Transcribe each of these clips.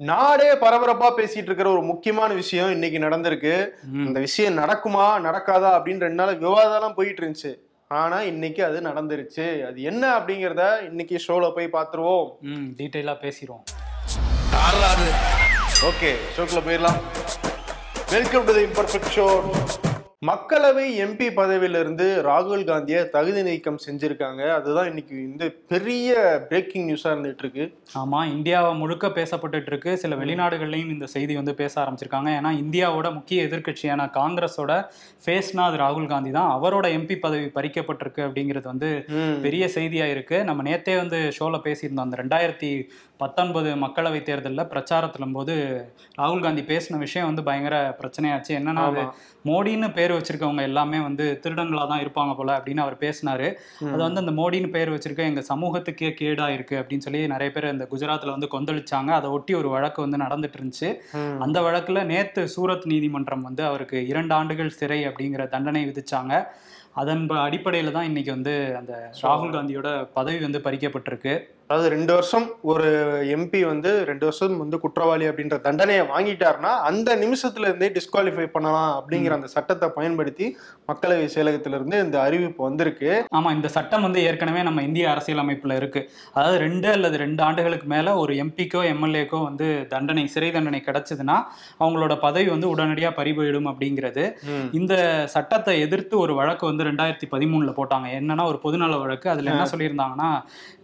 நாடே பரபரப்பா பேசிட்டு இருக்கிற ஒரு முக்கியமான விஷயம் இன்னைக்கு நடந்திருக்கு. இந்த விஷயம் நடக்குமா நடக்காதா அப்படின்னு ரெண்டு நாள் விவாதம்லாம் போயிட்டு இருந்துச்சு. ஆனா இன்னைக்கு அது நடந்துருச்சு. அது என்ன அப்படிங்கறத இன்னைக்கு ஷோல போய் பார்த்துருவோம் ம் டீட்டெயிலாக பேசிடுவோம் ஓகே ஷோக்குள்ள போயிடலாம். Welcome to the imperfect show மக்களவை எம்பி பதவியிலிருந்து ராகுல் காந்தியை தகுதி நீக்கம் செஞ்சிருக்காங்க. அதுதான் இன்னைக்கு இந்த பெரிய பிரேக்கிங் நியூஸா இருந்துட்டு இருக்கு ஆமாம் இந்தியாவை முழுக்க பேசப்பட்டுட்டு இருக்கு சில வெளிநாடுகள்லையும் இந்த செய்தி வந்து பேச ஆரம்பிச்சிருக்காங்க. ஏன்னா இந்தியாவோட முக்கிய எதிர்க்கட்சியான காங்கிரஸோட ஃபேஸ்னா அது ராகுல் காந்தி தான் அவரோட எம்பி பதவி பறிக்கப்பட்டிருக்கு அப்படிங்கிறது வந்து. பெரிய செய்தியா இருக்கு. நம்ம நேத்தே வந்து ஷோல பேசியிருந்தோம். அந்த ரெண்டாயிரத்தி பத்தொன்பது மக்களவை தேர்தலில் பிரச்சாரத்திலும் போது ராகுல் காந்தி பேசின விஷயம் வந்து பயங்கர பிரச்சனையாச்சு. என்னன்னா. மோடின்னு பேர் வச்சிருக்கவங்க எல்லாமே வந்து திருடங்களா தான் இருப்பாங்க போல அப்படின்னு அவர் பேசினாரு. அது வந்து அந்த மோடின்னு பேர் வச்சிருக்க எங்க சமூகத்துக்கே கேடா இருக்கு அப்படின்னு சொல்லி நிறைய பேர் இந்த குஜராத்ல வந்து கொந்தளிச்சாங்க. அதை ஒட்டி ஒரு வழக்கு வந்து நடந்துட்டு இருந்துச்சு. அந்த வழக்குல நேத்து சூரத் நீதிமன்றம் வந்து அவருக்கு இரண்டு ஆண்டுகள் சிறை அப்படிங்கிற தண்டனை விதிச்சாங்க. அதன் அடிப்படையில தான் இன்னைக்கு வந்து அந்த ராகுல் காந்தியோட பதவி வந்து பறிக்கப்பட்டிருக்கு. அதாவது ரெண்டு வருஷம் ஒரு எம்பி வந்து ரெண்டு வருஷம் வந்து குற்றவாளி அப்படின்ற தண்டனையை வாங்கிட்டாருன்னா அந்த நிமிஷத்துல இருந்தே டிஸ்குவாலிஃபை பண்ணலாம் அப்படிங்கிற அந்த சட்டத்தை பயன்படுத்தி மக்களவை செயலகத்திலிருந்து இந்த அறிவிப்பு வந்திருக்கு. ஆமா இந்த சட்டம் வந்து ஏற்கனவே நம்ம இந்திய அரசியலமைப்புல இருக்கு. அதாவது ரெண்டு அல்லது ரெண்டு ஆண்டுகளுக்கு மேல ஒரு எம்பிக்கோ எம்எல்ஏக்கோ வந்து தண்டனை சிறை தண்டனை கிடைச்சதுன்னா அவங்களோட பதவி வந்து உடனடியா பறிபோயிடும் அப்படிங்கிறது. இந்த சட்டத்தை எதிர்த்து ஒரு வழக்கு வந்து ரெண்டாயிரத்தி பதிமூணுல போட்டாங்க. என்னன்னா ஒரு பொதுநல வழக்கு. அதுல என்ன சொல்லியிருந்தாங்கன்னா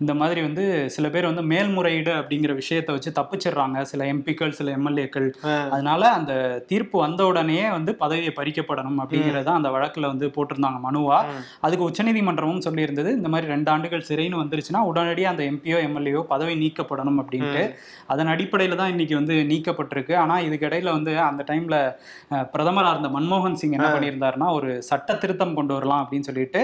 இந்த மாதிரி வந்து சில பேர் வந்து மேல்முறையீடு அப்படிங்கிற விஷயத்தை வச்சு தப்பிச்சிடுறாங்க. சில எம்பிக்கள் சில எம்எல்ஏக்கள். அதனால அந்த தீர்ப்பு வந்த உடனே வந்து பதவியை பறிக்கப்படணும் அப்படிங்கறத அந்த வழக்குல வந்து போட்டிருந்தாங்க மனுவா. அதுக்கு உச்சநீதிமன்றமும் சொல்லியிருந்தது இந்த மாதிரி ரெண்டு ஆண்டுகள் சிறைன்னு வந்துருச்சுன்னா உடனடியாக அந்த எம்பியோ எம்எல்ஏயோ பதவி நீக்கப்படணும் அப்படின்ட்டு. அதன் அடிப்படையில் தான் இன்னைக்கு வந்து நீக்கப்பட்டிருக்கு. ஆனால் இதுக்கிடையில வந்து அந்த டைம்ல அஹ், பிரதமரா இருந்த மன்மோகன் சிங் என்ன பண்ணியிருந்தாருன்னா ஒரு சட்ட திருத்தம் கொண்டு வரலாம் அப்படின்னு சொல்லிட்டு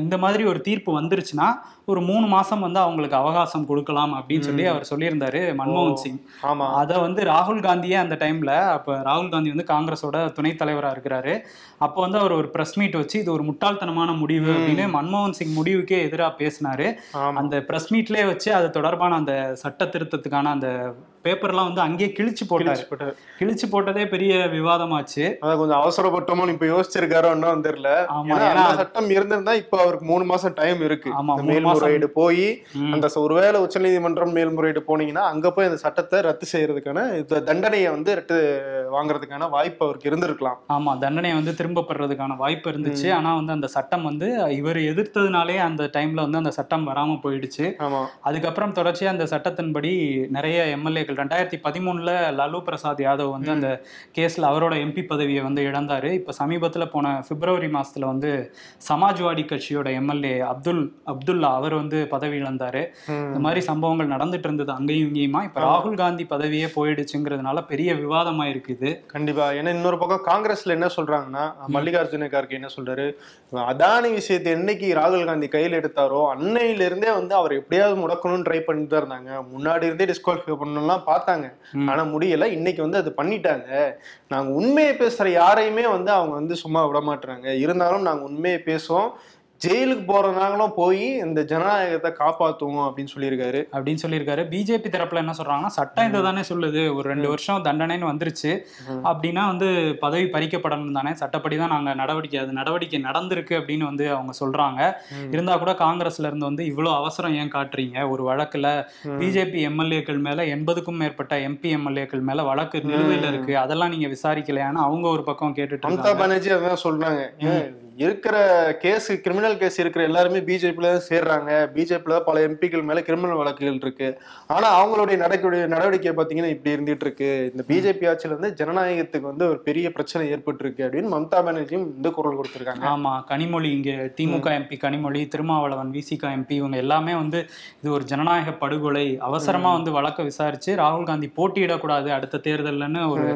இந்த மாதிரி ஒரு தீர்ப்பு வந்துருச்சுன்னா ஒரு மூணு மாசம் வந்து அவங்களுக்கு அவகாசம் கொடுக்கலாம் அப்படின்னு சொல்லி அவர் சொல்லியிருந்தாரு மன்மோகன் சிங். ஆமா. அதை வந்து ராகுல் காந்தியே அந்த டைம்ல அப்ப ராகுல் காந்தி வந்து காங்கிரஸோட துணைத் தலைவரா இருக்கிறாரு. அப்போ வந்து அவர் ஒரு பிரஸ் மீட் வச்சு இது ஒரு முட்டாள்தனமான முடிவு அப்படின்னு மன்மோகன் சிங் முடிவுக்கே எதிராக பேசினாரு. அந்த பிரஸ் மீட்லயே வச்சு அது தொடர்பான அந்த சட்ட திருத்தத்துக்கான அந்த பேப்பர்லாம் வந்து அங்கேயே கிழிச்சு போட்டாரு. கிழிச்சு போட்டதே பெரிய விவாதமாச்சு. அதான் கொஞ்சம் அவசரப்பட்டோமோ இப்ப யோசிச்சிருக்காரோ இன்னும் தெரியல. சட்டம் இருந்திருந்தா இப்ப அவருக்கு மூணு மாசம் டைம் இருக்கு. மேல்முறையீடு போய். அந்த ஒருவேளை உச்சநீதிமன்றம் மேல்முறையீடு போனீங்கன்னா அங்க போய் அந்த சட்டத்தை ரத்து செய்யறதுக்கான தண்டனையை வந்து ரத்து வாங்குறதுக்கான வாய்ப்பு அவருக்கு இருந்திருக்கலாம். ஆமா தண்டனை வந்து திரும்ப பெறதுக்கான வாய்ப்பு இருந்துச்சு. ஆனா வந்து அந்த சட்டம் வந்து இவர் எதிர்த்ததுனாலே அந்த டைம்ல வந்து அந்த சட்டம் வராம போயிடுச்சு. அதுக்கப்புறம் தொடர்ச்சியா அந்த சட்டத்தின்படி நிறைய எம்எல்ஏக்கள் ரெண்டாயிரத்தி பதிமூணுல லாலு பிரசாத் யாதவ் வந்து அந்த கேஸ்ல அவரோட எம்பி பதவியை வந்து இழந்தாரு. இப்ப சமீபத்துல போன பிப்ரவரி மாசத்துல வந்து சமாஜ்வாடி கட்சியோட எம்எல்ஏ அப்துல் அப்துல்லா அவர் வந்து பதவி இழந்தாரு. இந்த மாதிரி சம்பவங்கள் நடந்துட்டு இருந்தது அங்கேயும் இங்கேயுமா? இப்ப ராகுல் காந்தி பதவியே போயிடுச்சுங்கிறதுனால பெரிய விவாதமா இருக்குது கண்டிப்பா. ஏன்னா இன்னொரு பக்கம் காங்கிரஸ்ல என்ன சொல்றாங்கன்னா மல்லிகார்ஜுன கார்கே என்ன சொல்றாரு? அதானி விஷயத்தை என்னைக்கு ராகுல் காந்தி கையில் எடுத்தாரோ அன்னையில இருந்தே வந்து அவர் எப்படியாவது முடக்கணும்னு ட்ரை பண்ணிட்டு தான் இருந்தாங்க. முன்னாடி இருந்தே டிஸ்குவாலிஃபை பண்ணணும்லாம் பார்த்தாங்க. ஆனா முடியல. இன்னைக்கு வந்து அது பண்ணிட்டாங்க. நாங்க உண்மையை பேசுற யாரையுமே வந்து அவங்க வந்து சும்மா விட மாட்டாங்க இருந்தாலும் நாங்க உண்மையை பேசுவோம். ஜெயிலுக்கு போறதுனாங்களும் போய் இந்த ஜனநாயகத்தை காப்பாத்துவோம் அப்படின்னு சொல்லியிருக்காரு. அப்படின்னு சொல்லியிருக்காரு. பிஜேபி தரப்புல என்ன சொல்றாங்கன்னா சட்டம் இதை தானே சொல்லுது. ஒரு ரெண்டு வருஷம் தண்டனைன்னு வந்துருச்சு. அப்படின்னா வந்து பதவி பறிக்கப்படணும் தானே. சட்டப்படி தான் நாங்க நடவடிக்கை அது நடவடிக்கை நடந்திருக்கு அப்படின்னு வந்து அவங்க சொல்றாங்க. இருந்தா கூட காங்கிரஸ்ல இருந்து வந்து இவ்வளவு அவசரம் ஏன் காட்டுறீங்க? ஒரு வழக்குல பிஜேபி எம்எல்ஏக்கள் மேல எண்பதுக்கும் மேற்பட்ட எம்பி எம்எல்ஏக்கள் மேல வழக்கு நிலுவையில இருக்கு. அதெல்லாம் நீங்க விசாரிக்கலையான்னு அவங்க ஒரு பக்கம் கேட்டுட்டு பானர்ஜி அதான் சொல்றாங்க. இருக்கிற கேஸ் கிரிமினல் கேஸ் இருக்கிற எல்லாருமே பிஜேபியில தான் சேர்றாங்க. பிஜேபியில தான் பல எம்பிக்கள் மேல கிரிமினல் வழக்குகள் இருக்கு. ஆனா அவங்களுடைய நடக்கூடிய நடவடிக்கை பாத்தீங்கன்னா இப்படி இருந்துட்டு இருக்கு. இந்த பிஜேபி ஆட்சியில வந்து ஜனநாயகத்துக்கு வந்து ஒரு பெரிய பிரச்சனை ஏற்பட்டு இருக்கு அப்படின்னு மம்தா பானர்ஜியும் இந்த குரல் கொடுத்திருக்காங்க. ஆமா கனிமொழி இங்க திமுக எம்பி கனிமொழி திருமாவளவன் விசிக எம்பி இவங்க எல்லாமே வந்து இது ஒரு ஜனநாயக படுகொலை அவசரமா வந்து வழக்க விசாரிச்சு ராகுல் காந்தி போட்டியிடக்கூடாது அடுத்த தேர்தல்லன்னு ஒரு.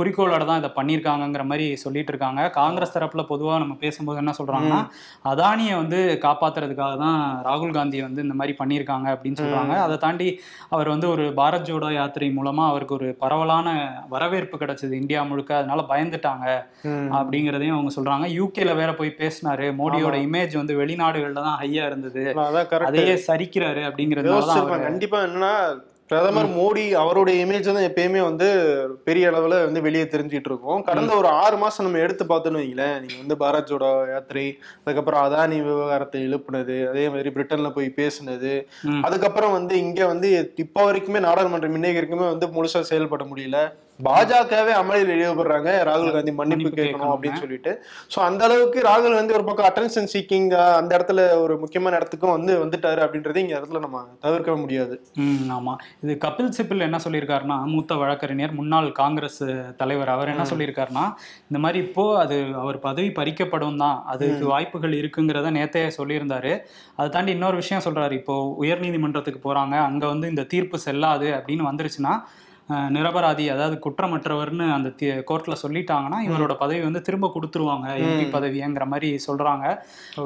குறிக்கோளோட தான் இதை பண்ணியிருக்காங்கங்கிற மாதிரி சொல்லிட்டு இருக்காங்க. காங்கிரஸ் தரப்புல பொதுவா நம்ம பேசும்போது என்ன சொல்றாங்கன்னா அதானியை வந்து காப்பாத்துறதுக்காக தான் ராகுல் காந்தி வந்து இந்த மாதிரி பண்ணியிருக்காங்க அப்படின்னு சொல்றாங்க. அதை தாண்டி அவர் வந்து ஒரு பாரத் ஜோடோ யாத்திரை மூலமா அவருக்கு ஒரு பரவலான வரவேற்பு கிடைச்சது இந்தியா முழுக்க. அதனால பயந்துட்டாங்க. அப்படிங்கிறதையும் அவங்க சொல்றாங்க. யூகேல வேற போய் பேசினாரு. மோடியோட இமேஜ் வந்து வெளிநாடுகள்ல தான் ஹையா இருந்தது. அதையே சரிக்கிறாரு அவரு- கண்டிப்பா என்னன்னா பிரதமர் மோடி அவருடைய இமேஜ் தான் எப்பயுமே வந்து பெரிய அளவுல வந்து வெளியே தெரிஞ்சிட்டு இருக்கும். கடந்த ஒரு ஆறு மாசம் நம்ம எடுத்து பார்த்தோன்னு வைங்களேன் நீங்க வந்து பாரத் ஜோடோ யாத்திரை அதுக்கப்புறம் அதானி விவகாரத்தை எழுப்புனது அதே மாதிரி பிரிட்டன்ல போய் பேசுனது. அதுக்கப்புறம் வந்து இங்க வந்து இப்போ வரைக்குமே நாடாளுமன்றம் இன்னைக்கு வரைக்குமே வந்து முழுசா செயல்பட முடியல. பாஜகவே அமளியில் ஈடுபடுறாங்க ராகுல் காந்தி மன்னிப்பு கேட்கணும். அப்படின்னு சொல்லிட்டு. சோ அந்த அளவுக்கு ராகுல் வந்து ஒரு பக்கம் அட்டென்ஷன் சீக்கிங் அந்த இடத்துல ஒரு முக்கியமான இடத்துக்கும் வந்து வந்துட்டாரு அப்படின்றது இங்க இடத்துல நம்ம தவிர்க்க முடியாது. ஆமா. இது கபில் சிபில் என்ன சொல்லியிருக்காருன்னா மூத்த வழக்கறிஞர் முன்னாள் காங்கிரஸ் தலைவர் அவர் என்ன சொல்லியிருக்காருன்னா இந்த மாதிரி இப்போ அது அவர் பதவி பறிக்கப்படும் தான். அதுக்கு வாய்ப்புகள் இருக்குங்கிறத நேத்தே சொல்லியிருந்தாரு. அதை தாண்டி இன்னொரு விஷயம் சொல்றாரு. இப்போ உயர்நீதிமன்றத்துக்கு போறாங்க. அங்க வந்து இந்த தீர்ப்பு செல்லாது அப்படின்னு வந்துருச்சுன்னா நிரபராதி அதாவது குற்றமற்றவர்னு அந்த கோர்ட்ல சொல்லிட்டாங்கன்னா இவரோட பதவி வந்து திரும்ப கொடுத்துருவாங்க. எம்பி பதவிங்கிற மாதிரி சொல்றாங்க.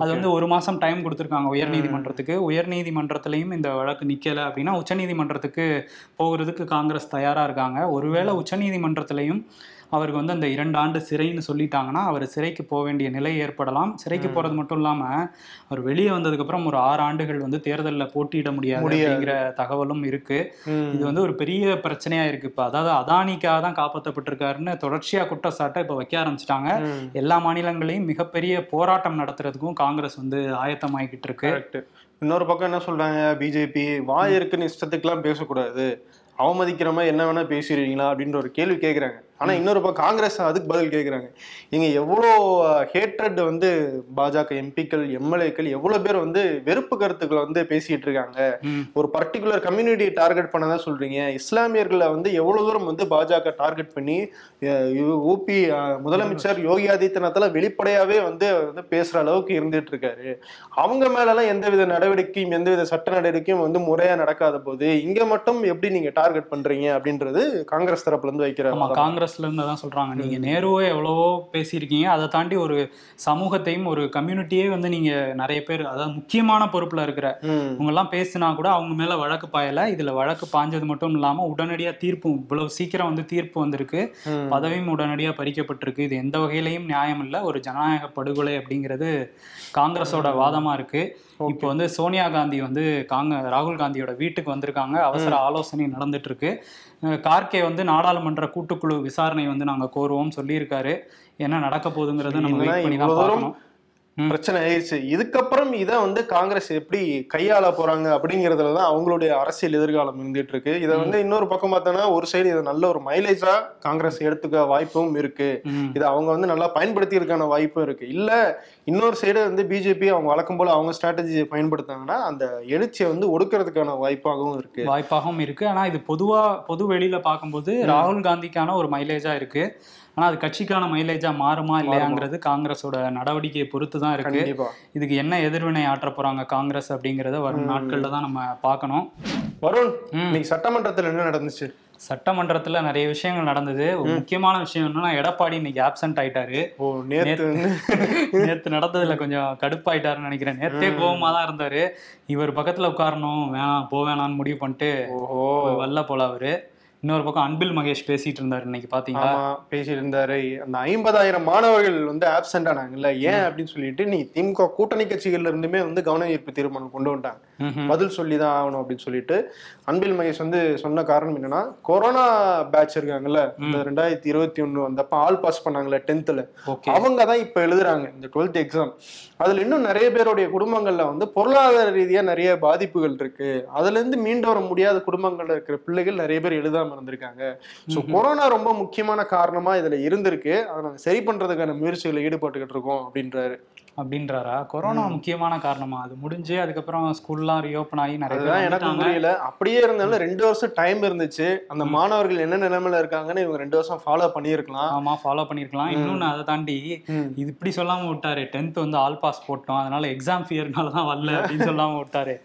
அது வந்து ஒரு மாசம் டைம் கொடுத்துருக்காங்க உயர்நீதிமன்றத்துக்கு. உயர்நீதிமன்றத்திலையும் இந்த வழக்கு நிக்கல அப்படின்னா உச்சநீதிமன்றத்துக்கு போகிறதுக்கு காங்கிரஸ் தயாரா இருக்காங்க. ஒருவேளை உச்சநீதிமன்றத்திலையும் அவருக்கு வந்து அந்த இரண்டு ஆண்டு சிறைன்னு சொல்லிட்டாங்கன்னா அவர் சிறைக்கு போக வேண்டிய நிலை ஏற்படலாம். சிறைக்கு போறது மட்டும் இல்லாம அவர் வெளியே வந்ததுக்கு அப்புறம் ஒரு ஆறு ஆண்டுகள் வந்து தேர்தலில் போட்டியிட முடியாது. அப்படிங்கிற தகவலும் இருக்கு. இது வந்து ஒரு பெரிய பிரச்சனையா இருக்கு இப்ப. அதாவது அதானிக்காக தான் காப்பாற்றப்பட்டிருக்காருன்னு தொடர்ச்சியா குற்றச்சாட்டை இப்ப வைக்க ஆரம்பிச்சிட்டாங்க. எல்லா மாநிலங்களையும் மிகப்பெரிய போராட்டம் நடத்துறதுக்கும் காங்கிரஸ் வந்து ஆயத்தமாகிக்கிட்டு இருக்கு. இன்னொரு பக்கம் என்ன சொல்றாங்க பிஜேபி? வாய் இருக்குன்னு இஷ்டத்துக்குலாம் பேசக்கூடாது. அவமதிக்கிற மாதிரி என்ன வேணா பேசிடுவீங்களா அப்படின்ற ஒரு கேள்வி கேட்குறாங்க ஆனா இன்னொரு பக்கம் காங்கிரஸ் அதுக்கு பதில் கேட்குறாங்க இங்க எவ்வளோ ஹேட்ரட் வந்து பாஜக எம்பிக்கள் எம்எல்ஏக்கள் எவ்வளோ பேர் வந்து வெறுப்பு கருத்துக்களை வந்து பேசிட்டு இருக்காங்க. ஒரு பர்டிகுலர் கம்யூனிட்டி டார்கெட் பண்ணதா சொல்றீங்க. இஸ்லாமியர்களை வந்து எவ்வளவு தூரம் வந்து பாஜக டார்கெட் பண்ணி ஊபி முதலமைச்சர் யோகி ஆதித்யநாத்ல வெளிப்படையாவே வந்து வந்து பேசுற அளவுக்கு இருந்துட்டு இருக்காரு. அவங்க மேலலாம் எந்தவித நடவடிக்கையும் எந்தவித சட்ட நடவடிக்கையும் வந்து முறையா நடக்காத போது இங்க மட்டும் எப்படி நீங்க டார்கெட் பண்றீங்க அப்படின்றது காங்கிரஸ் தரப்புல இருந்து வைக்கிற ஆமா வாதம். காங்கிரஸ்ல இருந்து தான் சொல்றாங்க. நீங்க நேருவே எவ்வளவோ பேசியிருக்கீங்க. அதை தாண்டி ஒரு சமூகத்தையும் ஒரு கம்யூனிட்டியே வந்து நீங்க நிறைய பேர் அதாவது முக்கியமான பொறுப்புல இருக்கிற. இவங்க எல்லாம் பேசினா கூட அவங்க மேல வழக்கு பாயல. இதுல வழக்கு பாஞ்சது மட்டும் இல்லாம உடனடியா தீர்ப்பும் இவ்வளவு சீக்கிரம் வந்து தீர்ப்பு வந்திருக்கு. பதவியும் உடனடியா பறிக்கப்பட்டிருக்கு. இது எந்த வகையிலையும் நியாயம் இல்ல. ஒரு ஜனநாயக படுகொலை அப்படிங்கிறது காங்கிரஸோட வாதமா இருக்கு. இப்போ வந்து சோனியா காந்தி வந்து காங்க ராகுல் காந்தியோட வீட்டுக்கு வந்திருக்காங்க. அவசர ஆலோசனை நடந்துட்டு இருக்கு கார்கே வந்து நாடாளுமன்ற கூட்டுக்குழு விசாரணை வந்து நாங்க கோருவோம் சொல்லியிருக்காரு. என்ன நடக்க போகுதுங்கிறத நம்ம வெயிட் பண்ணி தான் பார்க்கணும். பிரச்சனை ஆயிடுச்சு இதுக்கப்புறம் இதை வந்து காங்கிரஸ் எப்படி கையாள போறாங்க அப்படிங்கறதுல தான் அவங்களுடைய அரசியல் எதிர்காலம் இருந்துட்டு இருக்கு. இதை வந்து இன்னொரு பக்கம் பார்த்தோன்னா ஒரு சைடு இதை நல்ல ஒரு மைலேஜா காங்கிரஸ் எடுத்துக்க வாய்ப்பும் இருக்கு. இதை அவங்க வந்து நல்லா பயன்படுத்தியிருக்கான வாய்ப்பும் இருக்கு. இல்ல இன்னொரு சைடு வந்து பிஜேபி அவங்க வழக்கம் போல அவங்க ஸ்ட்ராட்டஜியை பயன்படுத்தாங்கன்னா அந்த எழுச்சியை வந்து ஒடுக்கிறதுக்கான வாய்ப்பாகவும் இருக்கு. வாய்ப்பாகவும் இருக்கு. ஆனா இது பொதுவா பொது வெளியில பார்க்கும்போது ராகுல் காந்திக்கான ஒரு மைலேஜா இருக்கு. ஆனா அது கட்சிக்கான மைலேஜா மாறுமா இல்லையாங்கிறது காங்கிரஸோட நடவடிக்கையை பொறுத்து தான் இருக்கு இதுக்கு என்ன எதிர்வினை ஆற்ற போறாங்க காங்கிரஸ் அப்படிங்கறத வரும் நாட்கள்ல தான் நம்ம பார்க்கணும். வருண். இன்னைக்கு சட்டமன்றத்துல என்ன நடந்துச்சு? சட்டமன்றத்துல நிறைய விஷயங்கள் நடந்தது. முக்கியமான விஷயம் என்னன்னா எடப்பாடி இன்னைக்கு ஆப்சென்ட் ஆயிட்டாரு. நேத்து. நடந்ததுல கொஞ்சம் கடுப்பாயிட்டாருன்னு நினைக்கிறேன். நேத்தே கோவமா தான் இருந்தாரு. இவர் பக்கத்துல உட்காரணும் வேணாம் போ வேணாம்னு முடிவு பண்ணிட்டு வல்ல போல அவரு. இன்னொரு பக்கம் அன்பில் மகேஷ் பேசிட்டு இருந்தாரு இன்னைக்கு பாத்தீங்களா? பேசிட்டு இருந்தாரு. அந்த ஐம்பதாயிரம் மாணவர்கள் வந்து ஆப்சென்ட் ஆனாங்கல்ல ஏன் அப்படின்னு சொல்லிட்டு நீ திமுக கூட்டணி கட்சிகள்ல இருந்துமே வந்து கவன ஈர்ப்பு தீர்மானம் கொண்டு வந்துட்டாங்க. ம்ஹும். பதில் சொல்லி தான் ஆகணும் அப்படின்னு சொல்லிட்டு அன்பில் மகேஷ் வந்து சொன்ன காரணம் என்னன்னா கொரோனா பேட்ச் இருக்காங்கல்ல இந்த ரெண்டாயிரத்தி இருபத்தி ஒண்ணு வந்தப்ப ஆல் பாஸ் பண்ணாங்கல்ல டென்த்ல அவங்க தான் இப்ப எழுதுறாங்க இந்த டுவெல்த் எக்ஸாம் அதுல இன்னும் நிறைய பேருடைய குடும்பங்கள்ல வந்து பொருளாதார ரீதியா நிறைய பாதிப்புகள் இருக்கு. அதுல இருந்து மீண்டு வர முடியாத குடும்பங்கள்ல இருக்கிற பிள்ளைகள் நிறைய பேர் எழுதாம இருந்திருக்காங்க. சோ கொரோனா ரொம்ப முக்கியமான காரணமா இதுல இருந்திருக்கு. அதை நாங்க சரி பண்றதுக்கான முயற்சிகளை ஈடுபட்டுக்கிட்டு இருக்கோம் அப்படின்றாரு. அப்படின்றாரா? கொரோனா முக்கியமான காரணமா? அது முடிஞ்சு அதுக்கப்புறம் ஸ்கூல்லாம் ரீஓப்பன் ஆகி நிறைய வந்துட்டாங்க. புரியல. அப்படியே இருந்தாலும் ரெண்டு வருஷம் டைம் இருந்துச்சு. அந்த மாணவர்கள் என்ன நிலைமையில இருக்காங்கன்னு இவங்க ரெண்டு வருஷம் ஃபாலோ பண்ணியிருக்கலாம். ஆமா ஃபாலோ பண்ணிருக்கலாம் இன்னொன்னு அதை தாண்டி. இது இப்படி சொல்லாம விட்டாரு. டென்த் வந்து ஆல் பாஸ் போட்டோம். அதனால எக்ஸாம் ஃபியர்னால தான் வரல அப்படின்னு சொல்லாம விட்டாரு.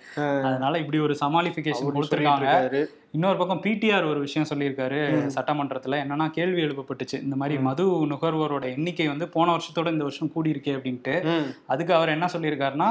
அதனால இப்படி ஒரு சமாளிஃபிகேஷன் கொடுத்துருக்காங்க. இன்னொரு பக்கம் பிடிஆர் ஒரு விஷயம் சொல்லியிருக்காரு சட்டமன்றத்துல. என்னன்னா கேள்வி எழுப்பப்பட்டுச்சு. இந்த மாதிரி மது நுகர்வோரோட எண்ணிக்கை வந்து போன வருஷத்தோட இந்த வருஷம் கூடி இருக்கே அப்படின்ட்டு. அதுக்கு அவர் என்ன சொல்லியிருக்காருன்னா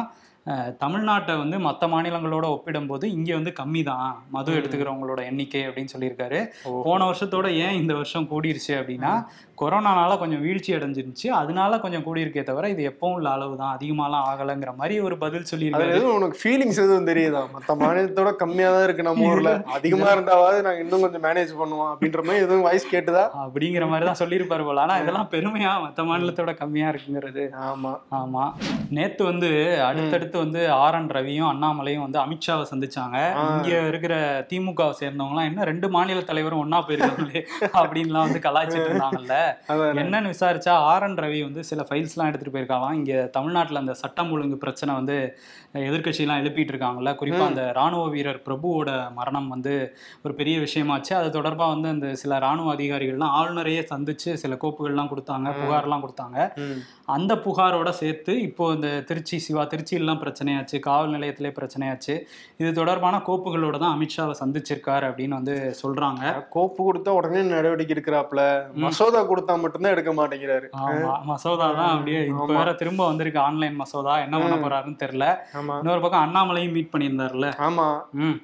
தமிழ்நாட்டை வந்து மற்ற மாநிலங்களோட ஒப்பிடும்போது இங்க வந்து கம்மி தான் மது எடுத்துக்கிறவங்களோட எண்ணிக்கை அப்படின்னு சொல்லியிருக்காரு. போன வருஷத்தோட ஏன் இந்த வருஷம் கூடிருச்சு அப்படின்னா கொரோனானால கொஞ்சம் வீழ்ச்சி அடைஞ்சிருச்சு அதனால கொஞ்சம் கூடியிருக்கே தவிர இது எப்பவும் உள்ள அளவு தான் அதிகமாலாம் ஆகலைங்கிற மாதிரி ஒரு பதில் சொல்லியிருக்காரு. எதுவும் உனக்கு ஃபீலிங்ஸ் எதுவும் தெரியுதா? மத்த மாநிலத்தோட கம்மியா தான் இருக்கு நம்ம ஊர்ல. அதிகமா இருந்தாவது நாங்க இன்னும் கொஞ்சம் மேனேஜ் பண்ணுவோம் அப்படின்ற மாதிரி எதுவும் வாய்ஸ் கேட்டுதா? அப்படிங்கிற மாதிரி தான் சொல்லியிருப்பாரு போல. ஆனா இதெல்லாம் பெருமையா மற்ற மாநிலத்தோட கம்மியா இருக்குங்கிறது. ஆமா. ஆமா. நேத்து வந்து அடுத்தடுத்து வந்து ஆர் என் ரவியும் அண்ணாமலையும் வந்து அமித்ஷாவை சந்திச்சாங்க. இங்க இருக்கிற திமுகவை சேர்ந்தவங்க எல்லாம் என்ன ரெண்டு மாநில தலைவரும் ஒன்னா போயிருக்காங்களே? அப்படின்லாம் வந்து கலாய்ச்சிட்டு இருந்தாங்கல்ல. என்னன்னு விசாரிச்சா ஆர் என் ரவி வந்து சில ஃபைல்ஸ்லாம் எடுத்துட்டு போயிருக்காங்களாம். இங்க தமிழ்நாட்டுல அந்த சட்டம் ஒழுங்கு பிரச்சனை வந்து எதிர்க்கட்சியெல்லாம் எழுப்பிட்டு இருக்காங்கல்ல. குறிப்பா அந்த ராணுவ வீரர் பிரபுவோட மரணம் வந்து ஒரு பெரிய விஷயமாச்சு. அது தொடர்பா வந்து அந்த சில ராணுவ அதிகாரிகள்லாம் ஆளுநரையே சந்திச்சு சில கோப்புகள்லாம் கொடுத்தாங்க புகார்லாம் கொடுத்தாங்க. அந்த புகாரோட சேர்த்து இப்போ இந்த திருச்சி சிவா திருச்சியிலாம் பிரச்சனையாச்சு காவல் நிலையத்திலே பிரச்சனையாச்சு. இது தொடர்பான கோப்புகளோட தான் அமித்ஷாவை சந்திச்சிருக்காரு அப்படின்னு வந்து சொல்றாங்க. கோப்பு கொடுத்தா உடனே நடவடிக்கை எடுக்கிறாப்ல. மசோதா கொடுத்தா மட்டும்தான் எடுக்க மாட்டேங்கிறாரு. மசோதா தான் அப்படியே இப்ப வேற திரும்ப வந்திருக்கு ஆன்லைன் மசோதா. என்ன பண்ண போறாருன்னு தெரியல. இன்னொரு பக்கம் அண்ணாமலையும் மீட் பண்ணியிருந்தாருல்ல. ஆமா.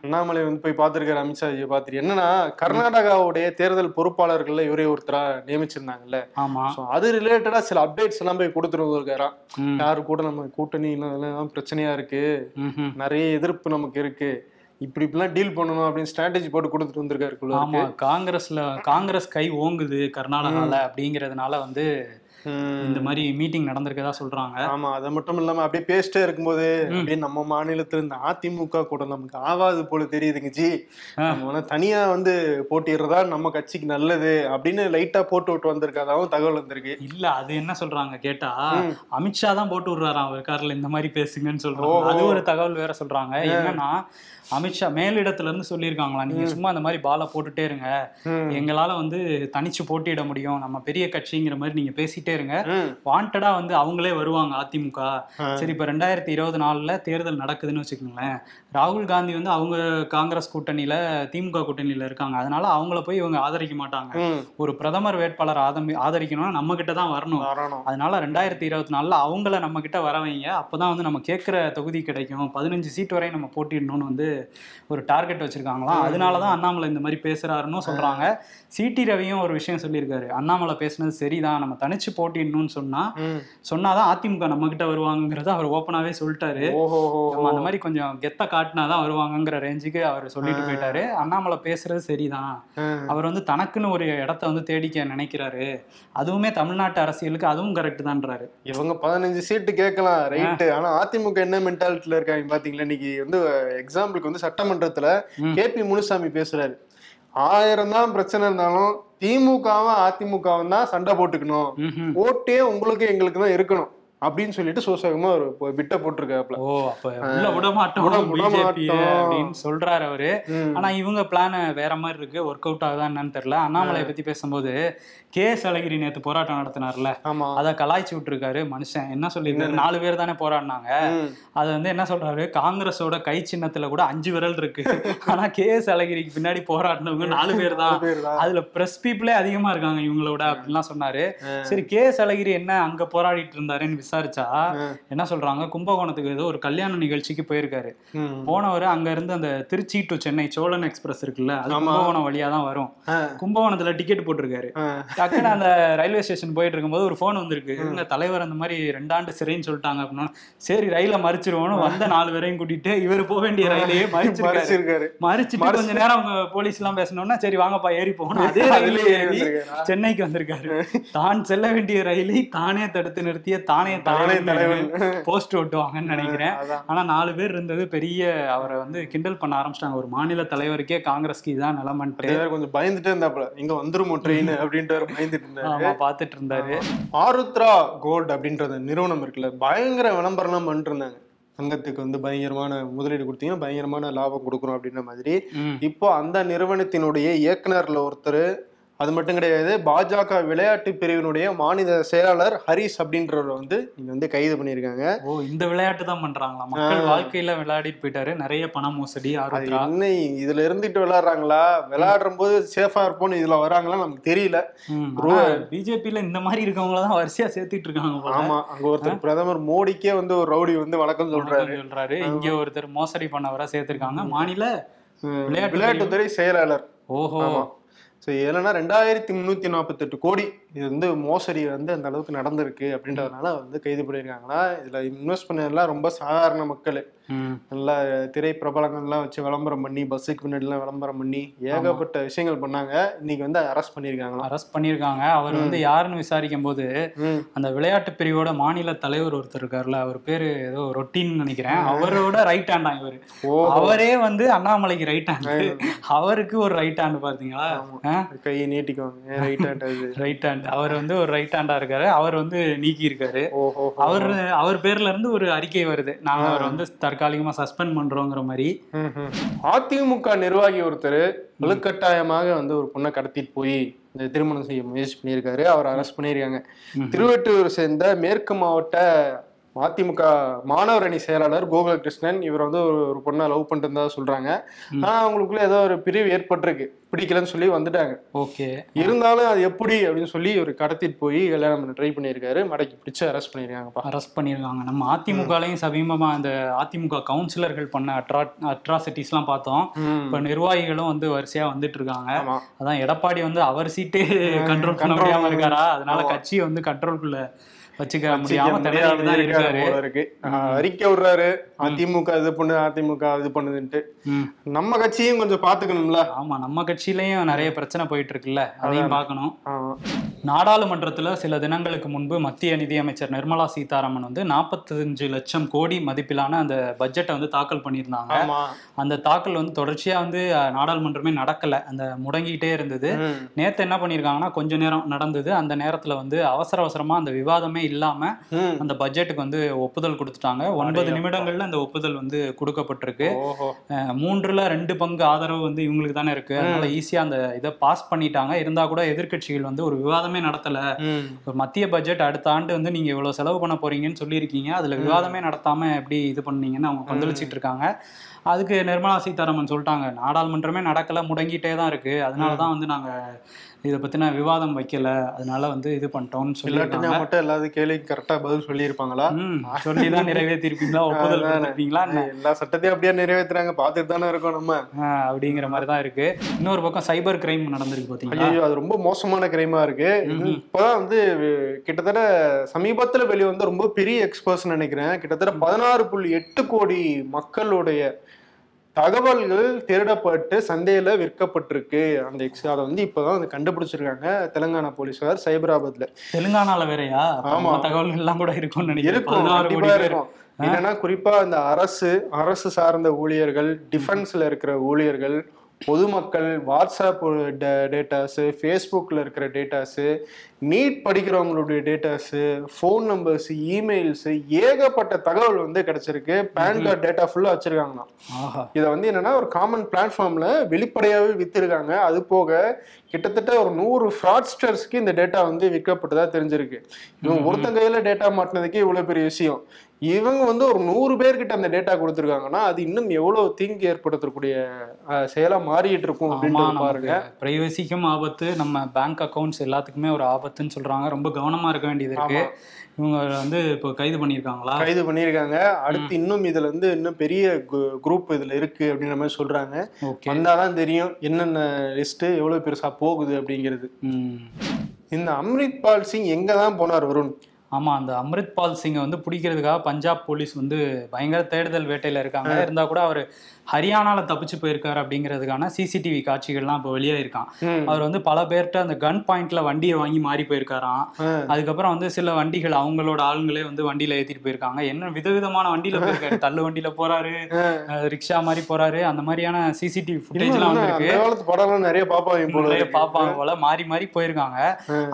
அண்ணாமலை வந்து போய் பார்த்திருக்காரு அமித்ஷாஜியை பார்த்துட்டு. என்னன்னா கர்நாடகாவுடைய தேர்தல் பொறுப்பாளர்கள்ல இவரே ஒருத்தரா நியமிச்சிருந்தாங்கல்ல. ஆமா. அது ரிலேட்டடா சில அப்டேட்ஸ் எல்லாம் போய் கொடுத்துட்டு இருக்காராம் ம். யாரு கூட நம்ம கூட்டணி எல்லாம் பிரச்சனையா இருக்கு. நிறைய எதிர்ப்பு நமக்கு இருக்கு. இப்படி இப்படிலாம் டீல் பண்ணணும் அப்படின்னு ஸ்ட்ராட்டஜி போட்டு கொடுத்துட்டு வந்திருக்காரு ஆமா காங்கிரஸ்ல காங்கிரஸ் கை ஓங்குது கர்நாடகால அப்படிங்கறதுனால வந்து இந்த மாதிரி மீட்டிங் நடந்திருக்கதா சொல்றாங்க. ஆமா அது மட்டும் இல்லாம அப்படியே பேசிட்டே இருக்கும்போது அப்படியே நம்ம மாநிலத்துல இருந்து அதிமுக கூட நமக்கு ஆகாது போல தெரியுதுங்க. ஜி. நம்ம தனியா வந்து போட்டிடுறதா நம்ம கட்சிக்கு நல்லது அப்படின்னு லைட்டா போட்டு விட்டு வந்திருக்காதாவும் தகவல் வந்திருக்கு. இல்ல அது என்ன சொல்றாங்க கேட்டா. அமித்ஷா தான் போட்டு விடுறாராம் அவர் கார்ல இந்த மாதிரி பேசுங்கன்னு சொல்றாங்க. ஓஹோ. அது ஒரு தகவல் வேற சொல்றாங்க. என்னன்னா அமித்ஷா மேலிடத்துல இருந்து சொல்லியிருக்காங்களா நீங்க சும்மா இந்த மாதிரி பாலை போட்டுட்டே இருங்க. எங்களால வந்து தனிச்சு போட்டியிட முடியும். நம்ம பெரிய கட்சிங்கிற மாதிரி நீங்க பேசிட்டே இருங்க ம். வாண்டடா வந்து அவங்களே வருவாங்க அதிமுக. சரி இப்ப ரெண்டாயிரத்தி இருபது நாலுல தேர்தல் நடக்குதுன்னு வச்சுக்கோங்களேன். ராகுல் காந்தி வந்து அவங்க காங்கிரஸ் கூட்டணியில திமுக கூட்டணியில இருக்காங்க. அதனால அவங்கள போய் இவங்க ஆதரிக்க மாட்டாங்க. ஒரு பிரதமர் வேட்பாளர் ஆதமி ஆதரிக்கணும்னா நம்ம கிட்ட தான் வரணும். அதனால ரெண்டாயிரத்தி இருபத்தி நாலுல அவங்கள நம்ம கிட்ட வர வைங்க. அப்பதான் வந்து நம்ம கேட்குற தொகுதி கிடைக்கும். பதினஞ்சு சீட் வரை நம்ம போட்டிடணும்னு வந்து ஒரு டார்கெட் வச்சிருக்காங்களாம். அதனாலதான் அண்ணாமலை இந்த மாதிரி பேசுறாருன்னு சொல்றாங்க. சிடி ரவியும் ஒரு விஷயம் சொல்லியிருக்காரு. அண்ணாமலை பேசுனது சரிதான். நம்ம தனிச்சு போட்டிடணும்னு சொன்னா. சொன்னாதான் அதிமுக நம்ம கிட்ட வருவாங்கங்கிறத அவர் ஓப்பனாவே சொல்லிட்டாரு. அந்த மாதிரி கொஞ்சம் கெத்த காட்டினாதான் வருவாங்கங்கிற ரேஞ்சுக்கு அவர் சொல்லிட்டு போயிட்டாரு. அண்ணாமலை பேசுறது சரிதான். அவர் வந்து தனக்குன்னு ஒரு இடத்த வந்து தேடிக்க நினைக்கிறாரு. அதுவுமே தமிழ்நாட்டு அரசியலுக்கு அதுவும் கரெக்ட் தான்றாரு. இவங்க பதினஞ்சு சீட்டு கேட்கலாம் ரைட்டு ஆனா அதிமுக என்ன மென்டாலிட்டில இருக்காங்க பாத்தீங்களா? இன்னைக்கு வந்து எக்ஸாம்பிளுக்கு வந்து சட்டமன்றத்துல. கே பி முனுசாமி பேசுறாரு. ஆயிரம் தான் பிரச்சனை இருந்தாலும் திமுகவும் அதிமுகவும் தான் சண்டை போட்டுக்கணும். ஓட்டே உங்களுக்கு எங்களுக்கு தான் இருக்கணும் அப்படின்னு சொல்லிட்டு சோசகமா ஒரு பிட்ட போட்டிருக்காப்ல ஓ அப்ப உள்ள விட மாட்டோம். அப்படின்னு சொல்றாரு அவரு. ஆனா இவங்க பிளான் வேற மாதிரி இருக்கு. ஒர்க் அவுட் ஆகுதா என்னன்னு தெரியல. அண்ணாமலையை பத்தி பேசும்போது கே. எஸ் அழகிரி நேத்து போராட்டம் நடத்தினார்ல. ஆமா. அதை கலாய்ச்சி விட்டுருக்காரு மனுஷன். என்ன சொல்லியிருக்காரு? நாலு பேர் தானே போராடினாங்க. அது வந்து என்ன சொல்றாரு? காங்கிரஸோட கை சின்னத்துல கூட அஞ்சு விரல் இருக்கு. ஆனா கே. எஸ் அழகிரிக்கு பின்னாடி போராடினவங்க நாலு பேர் தான். நாலு பேர் தான். அதுல பிரஸ் பீப்புளே அதிகமா இருக்காங்க இவங்களோட அப்படின்லாம் சொன்னாரு. சரி கே. எஸ் அழகிரி என்ன அங்க போராடிட்டு இருந்தாருன்னு விசாரிச்சா. என்ன சொல்றாங்க கும்பகோணத்துக்கு ஏதோ ஒரு கல்யாண நிகழ்ச்சிக்கு போயிருக்காரு. போனவர் அங்க இருந்து அந்த திருச்சி டு சென்னை சோழன் எக்ஸ்பிரஸ் இருக்குல்ல அது. கும்பகோணம் வழியா தான் வரும். கும்பகோணத்துல டிக்கெட் போட்டிருக்காரு. டக்குன்னு அந்த ரயில்வே ஸ்டேஷன் போயிட்டு இருக்கும்போது ஒரு ஃபோன் வந்திருக்கு இவங்க தலைவர் அந்த மாதிரி ரெண்டாண்டு சிறைன்னு சொல்லிட்டாங்க அப்படின்னா சரி ரயில மறிச்சிருவோம்னு வந்த நாலு பேரையும் கூட்டிட்டு இவர் போக வேண்டிய ரயிலையே மறிச்சிருக்காரு மறிச்சிட்டு மறிச்சு- கொஞ்ச நேரம் அவங்க போலீஸ் எல்லாம் பேசணும்னா சரி வாங்கப்பா ஏறி போகணும் அதே ரயிலே ஏறி? சென்னைக்கு வந்திருக்காரு தான் செல்ல வேண்டிய ரயிலை தானே தடுத்து நிறுத்திய தானே தலைவன். போஸ்ட் ஓட்டுவாங்கன்னு நினைக்கிறேன். ஆனா நாலு பேர் இருந்தது பெரிய அவரை வந்து கிண்டல் பண்ண ஆரம்பிச்சிட்டாங்க. ஒரு மாநில தலைவருக்கே காங்கிரஸ்க்கு இதான் நிலமன்ட்டு. அதே மாதிரி கொஞ்சம் பயந்துட்டே இருந்தாப்ல இங்க வந்துருமோ ட்ரெயின் அப்படின்ட்டு வேற பயந்துட்டு இருந்தாரு. பாத்துட்டு இருந்தாரு. ஆருத்ரா கோல்ட் அப்படின்றது நிறுவனம் இருக்குல்ல பயங்கர விளம்பரம்லாம் பண்ணிட்டு இருந்தாங்க தங்கத்துக்கு வந்து பயங்கரமான முதலீடு கொடுத்தீங்கன்னா பயங்கரமான லாபம் கொடுக்குறோம் அப்படின்ற மாதிரி. இப்போ அந்த நிறுவனத்தினுடைய இயக்குனர்ல ஒருத்தர் அது மட்டும் கிடையாது பாஜக விளையாட்டு பிரிவினுடைய மாநில செயலாளர் ஹரிஸ் அப்படின்றவர் வந்து நீங்க வந்து கைது பண்ணியிருக்காங்க. ஓ இந்த விளையாட்டு தான் பண்றாங்களா? மக்கள் வாழ்க்கையில விளையாடிட்டு போயிட்டாரு. நிறைய பண மோசடி என்ன இதுல இருந்துட்டு விளையாடுறாங்களா? விளையாடுற போது சேஃபா இருப்போம்னு இதுல வராங்களா? நமக்கு தெரியல. பிஜேபியில இந்த மாதிரி இருக்கவங்கள தான் வரிசையா சேர்த்துட்டு இருக்காங்க. ஆமா அங்க ஒருத்தர் பிரதமர் மோடிக்கே வந்து ஒரு ரவுடி வந்து வணக்கம் சொல்றாரு. சொல்றாரு. இங்க ஒருத்தர் மோசடி பண்ணவரா சேர்த்திருக்காங்க. மாநில விளையாட்டு விளையாட்டுத்துறை செயலாளர். ஓஹோ. ஸோ ஏன்னா ரெண்டாயிரத்தி முந்நூற்றி நாற்பத்தெட்டு கோடி இது வந்து மோசடி வந்து அந்த அளவுக்கு நடந்திருக்கு அப்படின்றதுனால வந்து கைது பண்ணியிருக்காங்களா? இதில் இன்வெஸ்ட் பண்ணதெல்லாம் ரொம்ப சாதாரண மக்கள். நல்லா திரை பிரபலங்கள்லாம் வச்சு விளம்பரம் பண்ணி பஸ்ஸுக்கு முன்னாடிலாம் விளம்பரம் பண்ணி ஏகப்பட்ட விஷயங்கள் பண்ணாங்க. இன்னைக்கு வந்து அரெஸ்ட் பண்ணியிருக்காங்களா அரெஸ்ட் பண்ணிருக்காங்க அவர் வந்து யாருன்னு விசாரிக்கும் போது அந்த விளையாட்டு பிரிவோட மாநில தலைவர் ஒருத்தர் இருக்காருல்ல அவர் பேரு ஏதோ ரொட்டின்னு நினைக்கிறேன். அவரோட ரைட் ஹேண்டா இவரு. அவரே வந்து அண்ணாமலைக்கு ரைட் ஹேண்ட் அவருக்கு ஒரு ரைட் ஹேண்ட் பாத்தீங்களா கையை நீட்டிக்குவாங்க. ரைட் ஹேண்ட் ரைட் ஹேண்ட் அவர் வந்து ஒரு ரைட் ஹேண்டா இருக்காரு. அவர் வந்து நீக்கி இருக்காரு அவர் அவர் பேர்ல இருந்து ஒரு அறிக்கை வருது. நாங்க அவர் வந்து தற்காலிகமா சஸ்பெண்ட் பண்றோங்கிற மாதிரி. அதிமுக நிர்வாகி ஒருத்தர் வலுக்கட்டாயமாக வந்து ஒரு பொண்ணை கடத்திட்டு போய் இந்த திருமணம் செய்ய முயற்சி பண்ணியிருக்காரு. அவர் அரெஸ்ட் பண்ணியிருக்காங்க. திருவெட்டூர் சேர்ந்த மேற்கு மாவட்ட அதிமுக மாணவர் அணி செயலாளர் கோகுலகிருஷ்ணன் இவர் வந்து ஒரு ஒரு பொண்ணை லவ் பண்ணிட்டு இருந்தா சொல்றாங்க ஆனா அவங்களுக்குள்ள ஏதோ ஒரு பிரிவு ஏற்பட்டிருக்கு. பிடிக்கலன்னு சொல்லி வந்துட்டாங்க. ஓகே. இருந்தாலும் அது எப்படி அப்படின்னு சொல்லி இவர் கடத்திட்டு போய் கல்யாணம் பண்ண ட்ரை பண்ணியிருக்காரு. மடக்கி பிடிச்சு அரெஸ்ட் பண்ணியிருக்காங்கப்பா. அரெஸ்ட் பண்ணியிருக்காங்க. நம்ம அதிமுகலையும் சமீபமா அந்த அதிமுக கவுன்சிலர்கள் பண்ண அட்ரா அட்ராசிட்டிஸ்லாம் பார்த்தோம். ம். இப்ப நிர்வாகிகளும் வந்து வரிசையா வந்துட்டு இருக்காங்க. அதான் எடப்பாடி வந்து அவர் சீட்டே கண்ட்ரோல் பண்ண control முடியாம இருக்காரா? அதனால. கட்சியை வந்து கண்ட்ரோல்குள்ள வச்சுக்க முடியாம தான் இருக்காரு. இருக்கு. அறிக்கை விடுறாரு. அதிமுக இது பண்ணு அதிமுக இது பண்ணுதுன்ட்டு. நம்ம கட்சியும் கொஞ்சம் பாத்துக்கணும்ல ஆமா நம்ம கட்சியிலயும் நிறைய பிரச்சனை போயிட்டு இருக்குல்ல. அதையும் பார்க்கணும். ஆமா. நாடாளுமன்றத்துல சில தினங்களுக்கு முன்பு மத்திய நிதியமைச்சர் நிர்மலா சீதாராமன் வந்து நாற்பத்தஞ்சு லட்சம் கோடி மதிப்பிலான அந்த பட்ஜெட்டை வந்து தாக்கல் பண்ணியிருந்தாங்க. அந்த தாக்கல் வந்து தொடர்ச்சியா வந்து நாடாளுமன்றமே நடக்கல. அந்த முடங்கிட்டே இருந்தது. நேத்து என்ன பண்ணியிருக்காங்கன்னா கொஞ்ச நேரம் நடந்தது. அந்த நேரத்துல வந்து அவசர அவசரமா அந்த விவாதமே இல்லாம ம். அந்த பட்ஜெட்டுக்கு வந்து ஒப்புதல் கொடுத்துட்டாங்க. ஒன்பது நிமிடங்கள்ல அந்த ஒப்புதல் வந்து கொடுக்கப்பட்டிருக்கு. மூன்றுல ரெண்டு பங்கு ஆதரவு வந்து இவங்களுக்கு தானே இருக்கு. அதனால ஈஸியா அந்த இதை பாஸ் பண்ணிட்டாங்க. இருந்தா கூட எதிர்க்கட்சிகள் வந்து ஒரு விவாதமே நடத்தல. ம். ஒரு மத்திய பட்ஜெட் அடுத்த ஆண்டு வந்து நீங்க இவ்வளவு செலவு பண்ண போறீங்கன்னு சொல்லியிருக்கீங்க. அதுல விவாதமே நடத்தாம எப்படி இது பண்ணீங்கன்னு அவங்க கொந்தளிச்சிட்டு இருக்காங்க. அதுக்கு நிர்மலா சீதாராமன் சொல்லிட்டாங்க நாடாளுமன்றமே நடக்கல முடங்கிட்டே தான் இருக்கு. அதனால தான் வந்து நாங்க இதை பத்தின விவாதம் வைக்கல. அதனால வந்து இது பண்ணிட்டோம்னு சொல்லியிருக்காங்க மட்டும் எல்லாத்துக்கும் கேள்விக்கு கரெக்டா பதில் சொல்லியிருப்பாங்களா? ம் சொல்லிதான் நிறைவேற்றிருப்பீங்களா ஒப்புதல். கொடுத்திருப்பீங்களா? எல்லா சட்டத்தையும் அப்படியே நிறைவேத்துறாங்க. பாத்துட்டு தானே இருக்கோம் நம்ம. அப்படிங்கிற மாதிரி தான் இருக்கு. இன்னொரு பக்கம் சைபர் கிரைம் நடந்திருக்கு பாத்தீங்களா? ஐயோ அது ரொம்ப மோசமான கிரைமா இருக்கு. இப்பதான் வந்து கிட்டத்தட்ட சமீபத்துல வெளியே வந்து ரொம்ப பெரிய எக்ஸ்பர்ட்ஸ் நினைக்கிறேன். கிட்டத்தட்ட பதினாறு புள்ளி எட்டு கோடி மக்களுடைய தகவல்கள் திருடப்பட்டு சந்தையில விற்கப்பட்டிருக்கு. அந்த எக்ஸ் அதை வந்து இப்பதான் வந்து கண்டுபிடிச்சிருக்காங்க தெலுங்கானா போலீசார் சைபராபாத்ல தெலுங்கானால வேறயா? ஆமா. நம்ம தகவல்கள் எல்லாம் கூட இருக்கும்னு இருக்கும் கண்டிப்பா இருக்கும். என்னன்னா குறிப்பா இந்த அரசு அரசு சார்ந்த ஊழியர்கள் டிஃபென்ஸ்ல இருக்கிற ஊழியர்கள் பொதுமக்கள் வாட்ஸ்அப் டேட்டாஸு ஃபேஸ்புக்கில் இருக்கிற டேட்டாஸு நீட் படிக்கிறவங்களுடைய டேட்டாஸு ஃபோன் நம்பர்ஸ் இமெயில்ஸு ஏகப்பட்ட தகவல் வந்து கிடைச்சிருக்கு. பேன் கார்டு டேட்டா ஃபுல்லாக வச்சிருக்காங்களாம். ஆஹா. இதை வந்து என்னன்னா ஒரு காமன் பிளாட்ஃபார்ம்ல வெளிப்படையாவே வித்திருக்காங்க. அது போக கிட்டத்தட்ட ஒரு நூறு ஃப்ராட்ஸ்டர்ஸ்க்கு இந்த டேட்டா வந்து விற்கப்பட்டதா தெரிஞ்சிருக்கு. இவங்க ஒருத்தன் கையில டேட்டா மாட்டினதுக்கே இவ்வளவு பெரிய விஷயம். இவங்க வந்து ஒரு நூறு பேர்கிட்ட அந்த டேட்டா கொடுத்துருக்காங்கன்னா அது இன்னும் எவ்வளவு தீங்கு ஏற்படுத்தக்கூடிய அஹ், செயலா மாறிட்டு இருக்கும் ஆமா அப்படின்றது பாருங்க. பிரைவசிக்கும் ஆபத்து நம்ம பேங்க் அக்கவுண்ட்ஸ் எல்லாத்துக்குமே ஒரு ஆபத்துன்னு சொல்றாங்க. ரொம்ப கவனமா இருக்க வேண்டியது இருக்கு. இவங்க வந்து இப்போ கைது பண்ணியிருக்காங்களா? கைது பண்ணியிருக்காங்க. அடுத்து இன்னும் இதுல இருந்து இன்னும் பெரிய குரூப் இதுல இருக்கு அப்படின்ற மாதிரி சொல்றாங்க. வந்தாதான் தெரியும் என்னென்ன லிஸ்ட் எவ்வளவு பெருசா போகுது அப்படிங்கிறது. இந்த அம்ரித் பால் சிங் எங்க தான் போனார் வருண்? ஆமா அந்த அம்ரித் பால் சிங்கை வந்து பிடிக்கிறதுக்காக பஞ்சாப் போலீஸ் வந்து பயங்கர தேடுதல் வேட்டையில இருக்காங்க. இருந்தா கூட அவர் ஹரியானால தப்பிச்சு போயிருக்காரு அப்படிங்கிறதுக்கான சிசிடிவி காட்சிகள்லாம் இப்போ வெளியே இருக்கான். அவர் வந்து பல பேர்கிட்ட அந்த கன் பாயிண்ட்ல வண்டியை வாங்கி மாறி போயிருக்காராம். அதுக்கப்புறம் வந்து சில வண்டிகள் அவங்களோட ஆளுங்களே வந்து வண்டியில ஏத்திட்டு போயிருக்காங்க. என்ன விதவிதமான வண்டியில போயிருக்காரு. தள்ளு வண்டியில போறாரு ரிக்ஷா மாதிரி போறாரு. அந்த மாதிரியான சிசிடிவி ஃபுட்டேஜ் இன்னும் எல்லாம் என்ன, வந்திருக்கு. நிறைய பாப்பாங்க போல நிறைய. பாப்பாங்க போல. மாறி மாறி போயிருக்காங்க.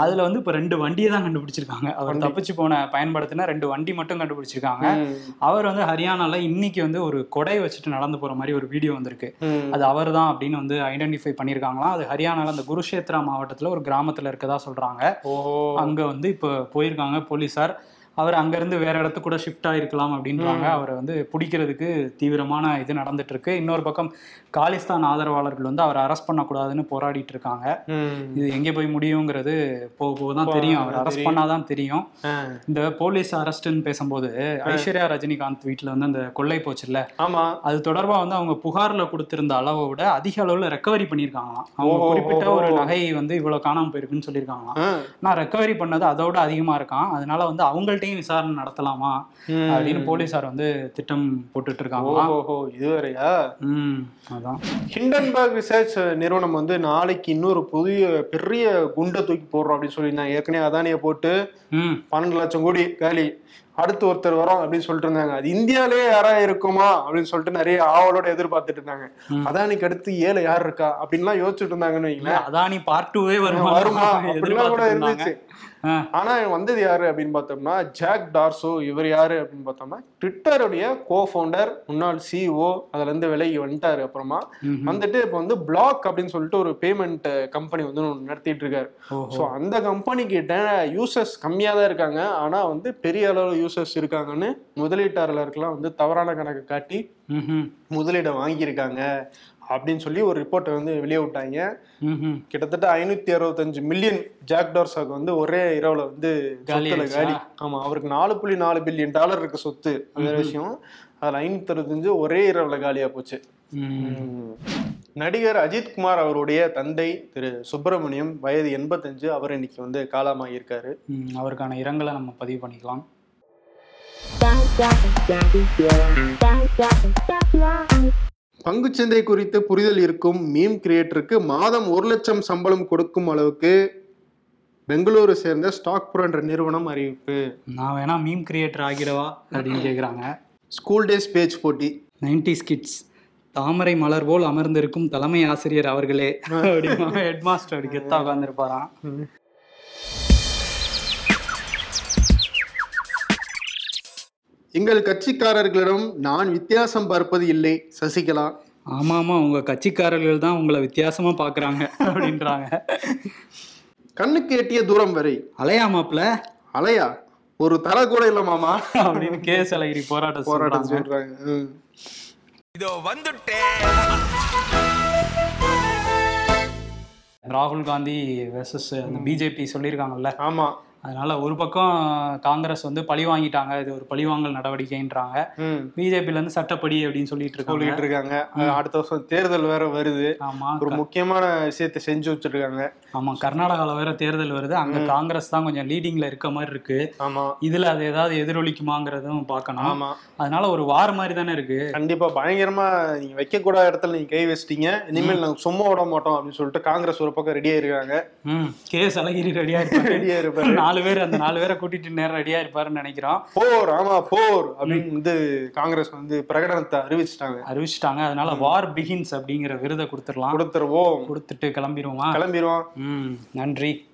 அதுல வந்து இப்ப ரெண்டு வண்டியை தான் கண்டுபிடிச்சிருக்காங்க. அவர் தப்பிச்சு போன பயன்படுத்தின ரெண்டு வண்டி மட்டும் கண்டுபிடிச்சிருக்காங்க. அவர் வந்து ஹரியானால இன்னைக்கு வந்து ஒரு கொடை வச்சுட்டு நடந்து போற மாதிரி ஒரு வீடியோ வந்திருக்கு. அது அவர் தான் அப்படின்னு வந்து ஐடென்டிஃபை பண்ணியிருக்காங்களாம். அது ஹரியானால அந்த குருஷேத்ரா மாவட்டத்துல ஒரு கிராமத்துல இருக்கதா சொல்றாங்க. ஓஹோ. அங்க வந்து இப்போ போயிருக்காங்க போலீசார். அவர் அங்கிருந்து வேற இடத்துக்கு கூட ஷிஃப்ட் ஆயிருக்கலாம் அப்படின்றாங்க. அவரை வந்து பிடிக்கிறதுக்கு தீவிரமான இது நடந்துட்டு இருக்கு இன்னொரு பக்கம் காலிஸ்தான் ஆதரவாளர்கள் வந்து அவரை அரெஸ்ட் பண்ணக்கூடாதுன்னு போராடிட்டு இருக்காங்க. இது எங்கே போய் முடியுங்கிறது போக போக தான் தெரியும். அவர் அரெஸ்ட் பண்ணாதான் தெரியும். இந்த போலீஸ் அரெஸ்ட்னு பேசும்போது ஐஸ்வர்யா ரஜினிகாந்த் வீட்டில் வந்து அந்த கொள்ளை போச்சுல்ல? அது தொடர்பா வந்து அவங்க புகார்ல கொடுத்திருந்த அளவை விட அதிக அளவுல ரெக்கவரி பண்ணியிருக்காங்களாம். அவங்க குறிப்பிட்ட ஒரு ஓஹோ. நகை வந்து இவ்வளவு காணாம போயிருக்குன்னு சொல்லியிருக்காங்களாம். நான் ரெக்கவரி பண்ணது அதோட அதிகமா இருக்கான். அதனால வந்து அவங்கள்ட்டையும் விசாரணை நடத்தலாமா. அப்படின்னு போலீசார் வந்து திட்டம் போட்டுட்டு இருக்காங்களாம் ஓஹோ இதுவரையா ம் அதான். ஹிண்டன்பர்க் ரிசர்ச் நிறுவனம் வந்து நாளைக்கு இன்னொரு புதிய பெரிய குண்டை தூக்கி போடுறோம் அப்படின்னு சொல்லியிருந்தாங்க. ஏற்கனவே அதானியை போட்டு பன்னெண்டு லட்சம் கோடி காலி அடுத்து ஒருத்தர் வரோம் அப்படின்னு சொல்லிட்டு இருந்தாங்க. அது இந்தியாலே யாரா இருக்குமா அப்படின்னு சொல்லிட்டு நிறைய ஆவலோட எதிர்பார்த்துட்டு இருந்தாங்க. அதானிக்கு அடுத்து ஏழை யார் இருக்கா அப்படின்லாம் யோசிச்சுட்டு இருந்தாங்கன்னு வைங்களேன். அதானி பார்ட் டூவே வருமா? வருமா? அப்படிலாம் கூட இருந்துச்சு. ஆனா வந்தது யாரு அப்படின்னு பார்த்தோம்னா ஜாக் டார்சோ. இவர் யாரு அப்படின்னு பார்த்தோம்னா ட்விட்டருடைய கோ ஃபவுண்டர் முன்னாள் சிஓ அதுல இருந்து விலகி வந்துட்டாரு அப்புறமா. வந்துட்டு இப்போ வந்து பிளாக் அப்படின்னு சொல்லிட்டு ஒரு பேமெண்ட் கம்பெனி வந்து நடத்திட்டு இருக்காரு. ஸோ அந்த கம்பெனி கிட்ட யூசர்ஸ் கம்மியா தான் இருக்காங்க. ஆனா வந்து பெரிய அளவு யூசர்ஸ் இருக்காங்கன்னு முதலீட்டாளர்களுக்கெல்லாம் வந்து தவறான கணக்கு காட்டி. முதலீடை வாங்கியிருக்காங்க அப்படின்னு சொல்லி ஒரு ரிப்போர்ட்டை வந்து வெளியே விட்டாங்க. கிட்டத்தட்ட ஐநூத்தி அறுபத்தஞ்சு மில்லியன் ஜாக் டார்சாக்கு வந்து ஒரே இரவுல வந்து சொத்துல? காலி ஆமா அவருக்கு நாலு புள்ளி நாலு பில்லியன் டாலர் இருக்கு சொத்து வேற விஷயம் அதுல ஐநூத்தி அறுபத்தஞ்சு ஒரே இரவுல காலியா போச்சு. நடிகர் அஜித் குமார் அவருடைய தந்தை திரு சுப்பிரமணியம் வயது எண்பத்தஞ்சு அவர் இன்னைக்கு வந்து காலமாகியிருக்காரு அவருக்கான இரங்கலை நம்ம பதிவு பண்ணிக்கலாம் பங்குச்சந்தை குறித்து புரிதல் இருக்கும் மீம் கிரியேட்டருக்கு மாதம் ஒரு லட்சம் சம்பளம் கொடுக்கும் அளவுக்கு பெங்களூரு சேர்ந்த ஸ்டாக் புரோ என்ற நிறுவனம் அறிவிப்பு. நான் வேணா மீம் கிரியேட்டர் ஆகிடவா அப்படின்னு கேக்குறாங்க. ஸ்கூல் டேஸ் பேஜ் போட்டி. நைன்டி ஸ்கிட்ஸ் தாமரை மலர் போல் அமர்ந்திருக்கும் தலைமை ஆசிரியர் அவர்களே அப்படிமா ஹெட் மாஸ்டர் கெத்தா உட்காந்துருப்பாராம் எங்கள் கட்சிக்காரர்களிடம் நான் வித்தியாசம் பார்ப்பது இல்லை. சசிகலா. ஆமா ஆமா உங்க கட்சிக்காரர்கள் தான் உங்களை வித்தியாசமா பாக்குறாங்க அப்படின்றாங்க. கண்ணுக்கு எட்டிய தூரம் வரை. அலையாமாப்ல அலையா? ஒரு தலை கூட இல்ல மாமா. அப்படின்னு கே எஸ் அழகிரி போராட்டம் போராட்டம் சொல்றாங்க. இதோ வந்துட்டேன் ராகுல் காந்தி வெர்சஸ் அந்த பிஜேபி சொல்லியிருக்காங்கல்ல. ஆமா. அதனால ஒரு பக்கம் காங்கிரஸ் வந்து பழி வாங்கிட்டாங்க இது ஒரு பழிவாங்கல் நடவடிக்கைன்றாங்க. பிஜேபில இருந்து சட்டப்படி அப்படின்னு சொல்லிட்டு இருக்காங்க. சொல்லிட்டு இருக்காங்க. அடுத்த வருஷம் தேர்தல் வேற வருது. ஆமா ஒரு முக்கியமான விஷயத்தை செஞ்சு வச்சிருக்காங்க. ஆமா கர்நாடகால வேற தேர்தல் வருது. அங்க காங்கிரஸ் தான் கொஞ்சம் லீடிங்ல இருக்க மாதிரி இருக்கு. ஆமா. இதுல அது ஏதாவது எதிரொலிக்குமாங்கிறதும் பார்க்கணும். ஆமா. அதனால ஒரு வார் மாதிரி தானே இருக்கு. கண்டிப்பா பயங்கரமா நீங்க வைக்க கூடாத இடத்துல நீங்க கை வச்சிட்டீங்க. இனிமேல் நாங்க சும்மா விட மாட்டோம் அப்படின்னு சொல்லிட்டு காங்கிரஸ் ஒரு பக்கம் ரெடியா இருக்காங்க கே அழகிரி ரெடியா இருப்பாரு. ரெடியா இருப்பாரு நாலு பேர் அந்த நாலு பேரை கூட்டிட்டு நேரம் ரெடியா இருப்பாருன்னு நினைக்கிறோம். போர் ஆமா போர் அப்படின்னு வந்து காங்கிரஸ் வந்து பிரகடனத்தை அறிவிச்சிட்டாங்க. அறிவிச்சிட்டாங்க. அதனால வார் பிகின்ஸ் அப்படிங்கிற விருதை கொடுத்துடலாம். கொடுத்துருவோம். கொடுத்துட்டு கிளம்பிடுவோமா கிளம்பிடுவோம் ம் நன்றி.